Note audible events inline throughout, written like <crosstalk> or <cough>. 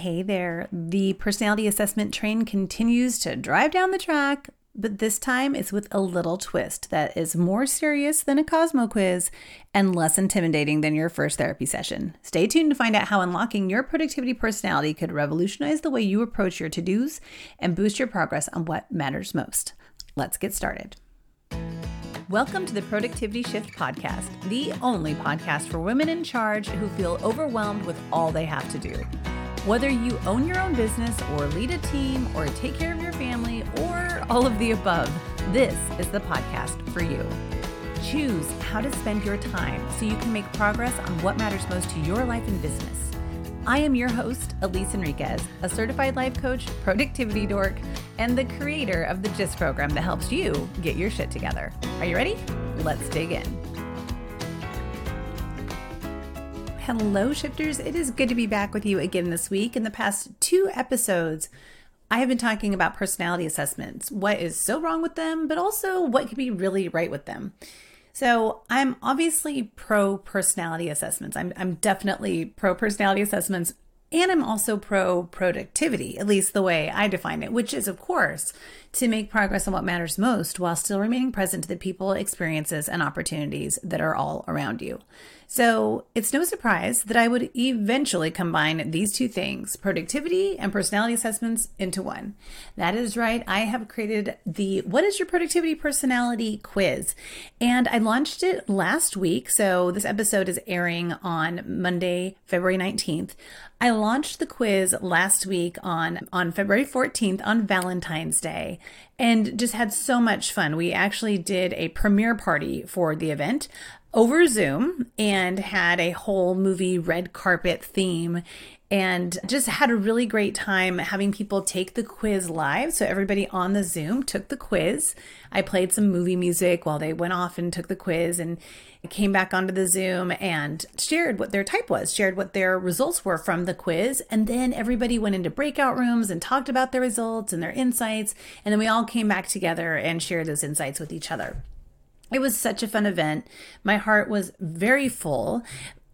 Hey there. The personality assessment train continues to drive down the track, but this time it's with a little twist that is more serious than a Cosmo quiz and less intimidating than your first therapy session. Stay tuned to find out how unlocking your productivity personality could revolutionize the way you approach your to dos and boost your progress on what matters most. Let's get started. Welcome to the Productivity Shift Podcast, the only podcast for women in charge who feel overwhelmed with all they have to do. Whether you own your own business or lead a team or take care of your family or all of the above, this is the podcast for you. Choose how to spend your time so you can make progress on what matters most to your life and business. I am your host, Elise Enriquez, a certified life coach, productivity dork, and the creator of the GIST program that helps you get your shit together. Are you ready? Let's dig in. Hello, shifters. It is good to be back with you again this week. In the past two episodes, I have been talking about personality assessments, what is so wrong with them, but also what could be really right with them. So I'm obviously pro personality assessments. I'm, I'm definitely pro personality assessments. And I'm also pro productivity, at least the way I define it, which is, of course, to make progress on what matters most while still remaining present to the people, experiences, and opportunities that are all around you. So it's no surprise that I would eventually combine these two things, productivity and personality assessments, into one. That is right. I have created the What is Your Productivity Personality quiz, and I launched it last week. So this episode is airing on Monday, February 19th. I launched the quiz last week on, on February 14th on Valentine's Day and just had so much fun. We actually did a premiere party for the event over Zoom and had a whole movie red carpet theme and just had a really great time having people take the quiz live. So everybody on the Zoom took the quiz. I played some movie music while they went off and took the quiz and came back onto the Zoom and shared what their type was, shared what their results were from the quiz. And then everybody went into breakout rooms and talked about their results and their insights. And then we all came back together and shared those insights with each other. It was such a fun event. My heart was very full.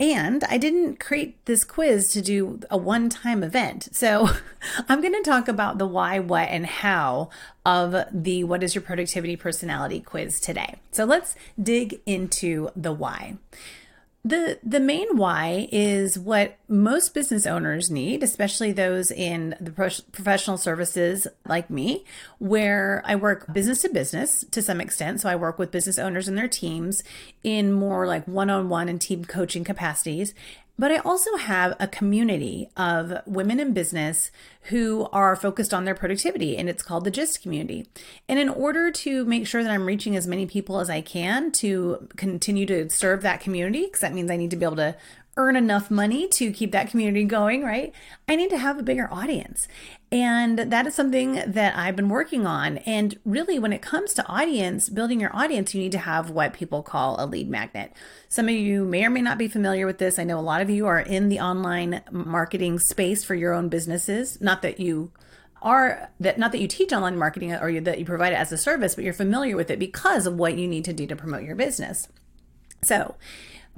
And I didn't create this quiz to do a one time event. So <laughs> I'm going to talk about the why, what, and how of the What is Your Productivity Personality quiz today. So let's dig into the why. The the main why is what most business owners need, especially those in the pro- professional services like me, where I work business to business to some extent. So I work with business owners and their teams in more like one-on-one and team coaching capacities. But I also have a community of women in business who are focused on their productivity, and it's called the GIST community. And in order to make sure that I'm reaching as many people as I can to continue to serve that community, because that means I need to be able to earn enough money to keep that community going, right? I need to have a bigger audience. And that is something that I've been working on. And really, when it comes to audience, building your audience, you need to have what people call a lead magnet. Some of you may or may not be familiar with this. I know a lot of you are in the online marketing space for your own businesses. Not that you are that not that you teach online marketing or you, that you provide it as a service, but you're familiar with it because of what you need to do to promote your business. So,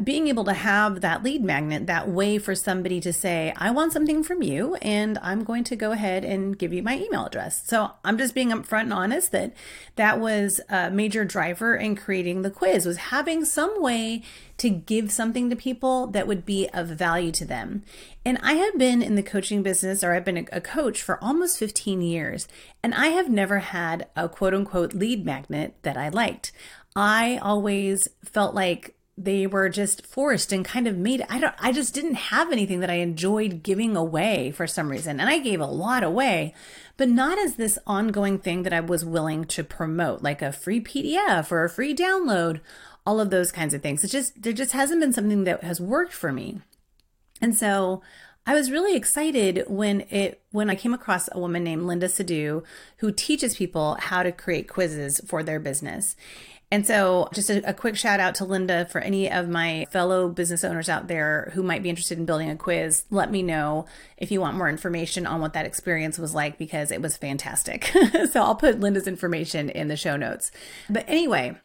being able to have that lead magnet, that way for somebody to say, I want something from you, and I'm going to go ahead and give you my email address. So I'm just being upfront and honest that that was a major driver in creating the quiz was having some way to give something to people that would be of value to them. And I have been in the coaching business or I've been a coach for almost 15 years, and I have never had a quote unquote lead magnet that I liked. I always felt like they were just forced and kind of made I don't I just didn't have anything that I enjoyed giving away for some reason. And I gave a lot away, but not as this ongoing thing that I was willing to promote, like a free PDF or a free download, all of those kinds of things. It just there just hasn't been something that has worked for me. And so I was really excited when it when I came across a woman named Linda Sadu who teaches people how to create quizzes for their business. And so, just a, a, quick shout out to Linda for any of my fellow business owners out there who might be interested in building a quiz. Let me know if you want more information on what that experience was like because it was fantastic. <laughs> so, I'll put Linda's information in the show notes. But anyway,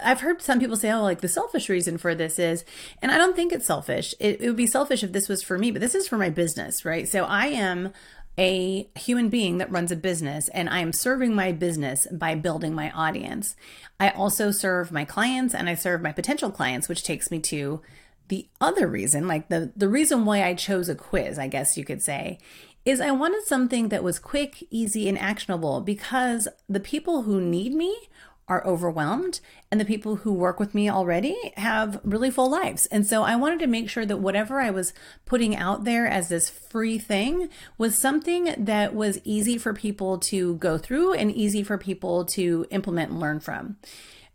I've heard some people say, oh, like the selfish reason for this is, and I don't think it's selfish. It, it would be selfish if this was for me, but this is for my business, right? So I am a human being that runs a business and I am serving my business by building my audience. I also serve my clients and I serve my potential clients, which takes me to the other reason, like the the reason why I chose a quiz, I guess you could say, is I wanted something that was quick, easy and actionable because the people who need me are overwhelmed and the people who work with me already have really full lives. And so I wanted to make sure that whatever I was putting out there as this free thing was something that was easy for people to go through and easy for people to implement and learn from.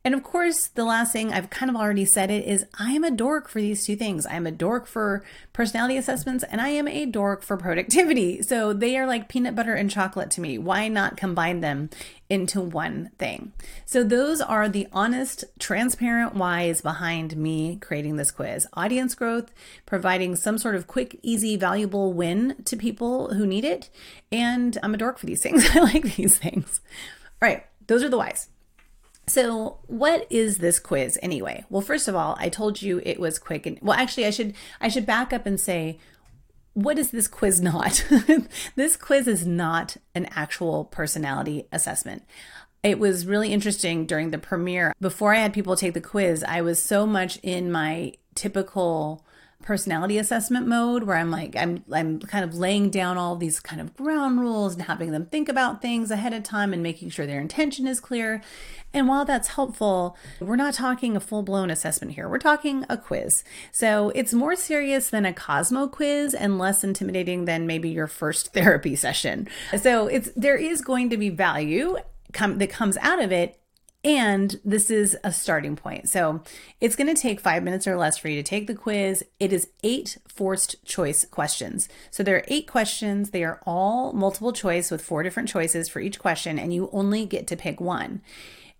And of course, the last thing I've kind of already said it is I am a dork for these two things. I am a dork for personality assessments and I am a dork for productivity. <laughs> So they are like peanut butter and chocolate to me. Why not combine them into one thing? So those are the honest, transparent whys behind me creating this quiz. Audience growth, providing some sort of quick, easy, valuable win to people who need it. And I'm a dork for these things. <laughs> I like these things. All right, those are the whys. So, what is this quiz anyway? Well, first of all, I told you it was quick and well, actually I should I should back up and say what is this quiz not? <laughs> this quiz is not an actual personality assessment. It was really interesting during the premiere. Before I had people take the quiz, I was so much in my typical personality assessment mode where I'm like I'm I'm kind of laying down all these kind of ground rules and having them think about things ahead of time and making sure their intention is clear. And while that's helpful, we're not talking a full-blown assessment here. We're talking a quiz. So, it's more serious than a Cosmo quiz and less intimidating than maybe your first <laughs> therapy session. So, it's there is going to be value come that comes out of it and this is a starting point. So it's going to take five minutes or less for you to take the quiz. It is eight forced choice questions. So there are eight questions. They are all multiple choice with four different choices for each question, and you only get to pick one.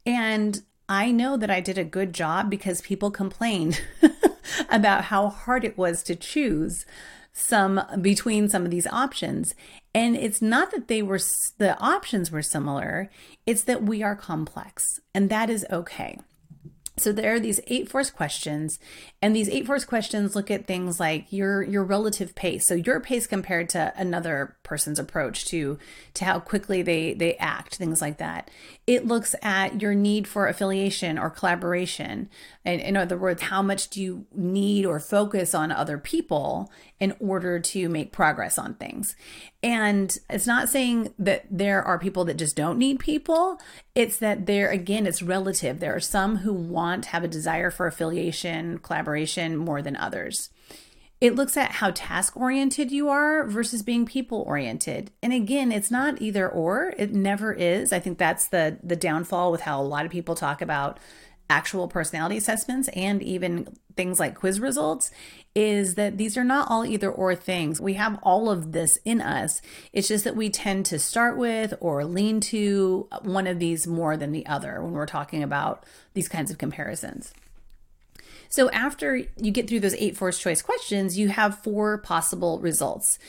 And I know that I did a good job because people complained <laughs> about how hard it was to choose some between some of these options. And it's not that they were, the options were similar, it's that we are complex, and that is okay. So there are these eight force questions, and these eight force questions look at things like your your relative pace. So your pace compared to another person's approach to to how quickly they they act, things like that. It looks at your need for affiliation or collaboration. And in other words, how much do you need or focus on other people in order to make progress on things? And it's not saying that there are people that just don't need people. It's that there, again, it's relative. There are some who want, have a desire for affiliation, collaboration more than others. It looks at how task oriented you are versus being people oriented. And again, it's not either or, it never is. I think that's the the downfall with how a lot of people talk about actual personality assessments and even things like quiz results is that these are not all either or things. We have all of this in us. It's just that we tend to start with or lean to one of these more than the other when we're talking about these kinds of comparisons. So after you get through those eight forced choice questions, you have four possible results.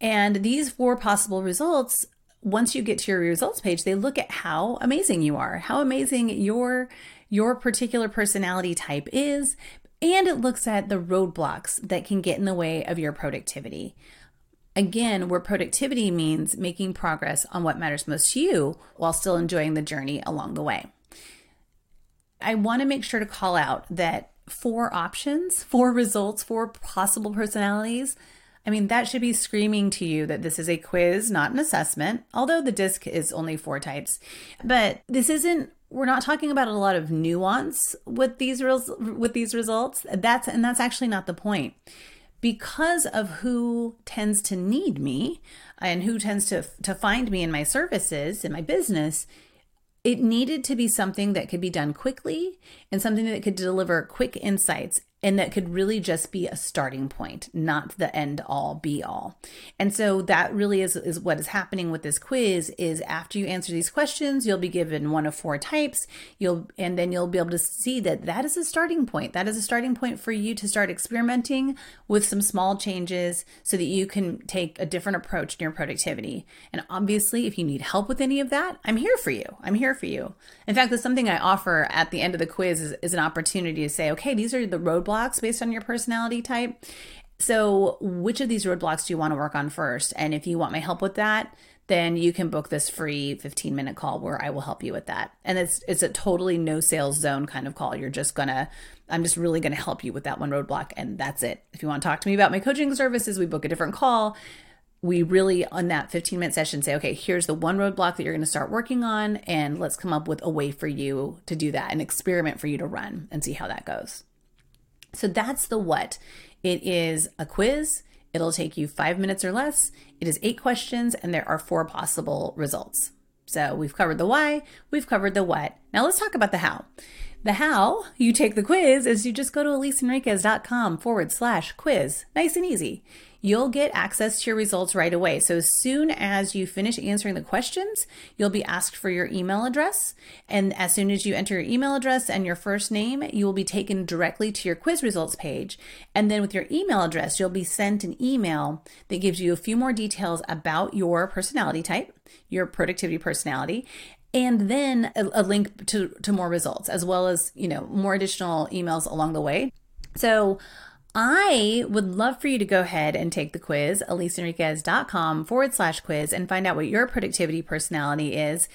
And these four possible results once you get to your results page, they look at how amazing you are, how amazing your your particular personality type is, and it looks at the roadblocks that can get in the way of your productivity. Again, where productivity means making progress on what matters most to you while still enjoying the journey along the way. I want to make sure to call out that four options, four results, four possible personalities. I mean, that should be screaming to you that this is a quiz, not an assessment, although the DISC is only four types. But this isn't we're not talking about a lot of nuance with these res- with these results. That's and that's actually not the point. Because of who tends to need me and who tends to to find me in my services in my business, it needed to be something that could be done quickly and something that could deliver quick insights and that could really just be a starting point, not the end all be all. And so that really is, is what is happening with this quiz is after you answer these questions, you'll be given one of four types. You'll and then you'll be able to see that that is a starting point. That is a starting point for you to start experimenting with some small changes so that you can take a different approach in your productivity. And obviously, if you need help with any of that, I'm here for you. I'm here for you. In fact, that's something I offer at the end of the quiz is, is an opportunity to say, okay, these are the roadblocks based on your personality type. So, which of these roadblocks do you want to work on first? And if you want my help with that, then you can book this free 15 minute call where I will help you with that. And it's it's a totally no sales zone kind of call. You're just gonna I'm just really gonna help you with that one roadblock and that's it. If you want to talk to me about my coaching services, we book a different call. We really on that 15 minute session say, okay, here's the one roadblock that you're gonna start working on, and let's come up with a way for you to do that, an experiment for you to run and see how that goes. So that's the what. It is a quiz. It'll take you five minutes or less. It is eight questions, and there are four possible results. So we've covered the why, we've covered the what. Now let's talk about the how. The how you take the quiz is you just go to eliseenriquez.com forward slash quiz. Nice and easy you'll get access to your results right away. So as soon as you finish answering the questions, you'll be asked for your email address. And as soon as you enter your email address and your first name, you will be taken directly to your quiz results page. And then with your email address, you'll be sent an email that gives you a few more details about your personality type, your productivity personality, and then a, link to, to more results as well as you know more additional emails along the way so I would love for you to go ahead and take the quiz, eliseenriquez.com forward slash quiz, and find out what your productivity personality is,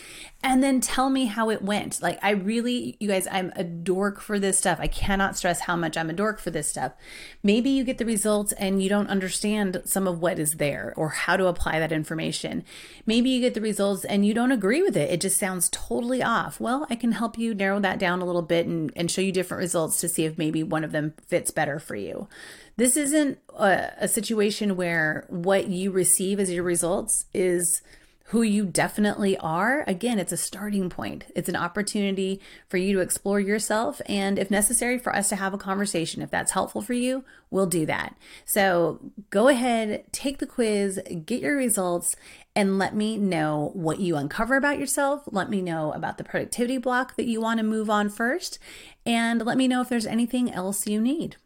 and then tell me how it went. Like, I really, you guys, I'm a dork for this stuff. I cannot stress how much I'm a dork for this stuff. Maybe you get the results and you don't understand some of what is there or how to apply that information. Maybe you get the results and you don't agree with it. It just sounds totally off. Well, I can help you narrow that down a little bit and, and show you different results to see if maybe one of them fits better for This isn't a, a situation where what you receive as your results is who you definitely are, again, it's a starting point. It's an opportunity for you to explore yourself. And if necessary, for us to have a conversation. If that's helpful for you, we'll do that. So go ahead, take the quiz, get your results, and let me know what you uncover about yourself. Let me know about the productivity block that you want to move on first. And let me know if there's anything else you need.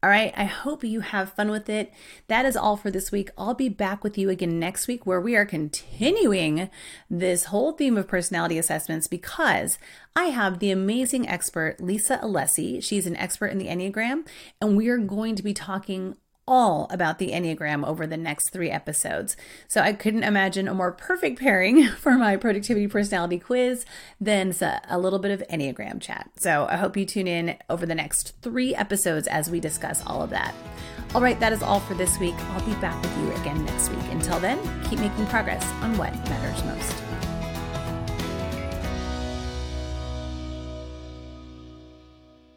All right, I hope you have fun with it. That is all for this week. I'll be back with you again next week where we are continuing this whole theme of personality assessments because I have the amazing expert Lisa Alessi. She's an expert in the Enneagram, and we are going to be talking all about the Enneagram over the next three episodes. So I couldn't imagine a more perfect pairing <laughs> for my productivity personality quiz than a little bit of Enneagram chat. So I hope you tune in over the next three episodes as we discuss all of that. All right, that is all for this week. I'll be back with you again next week. Until then, keep making progress on what matters most.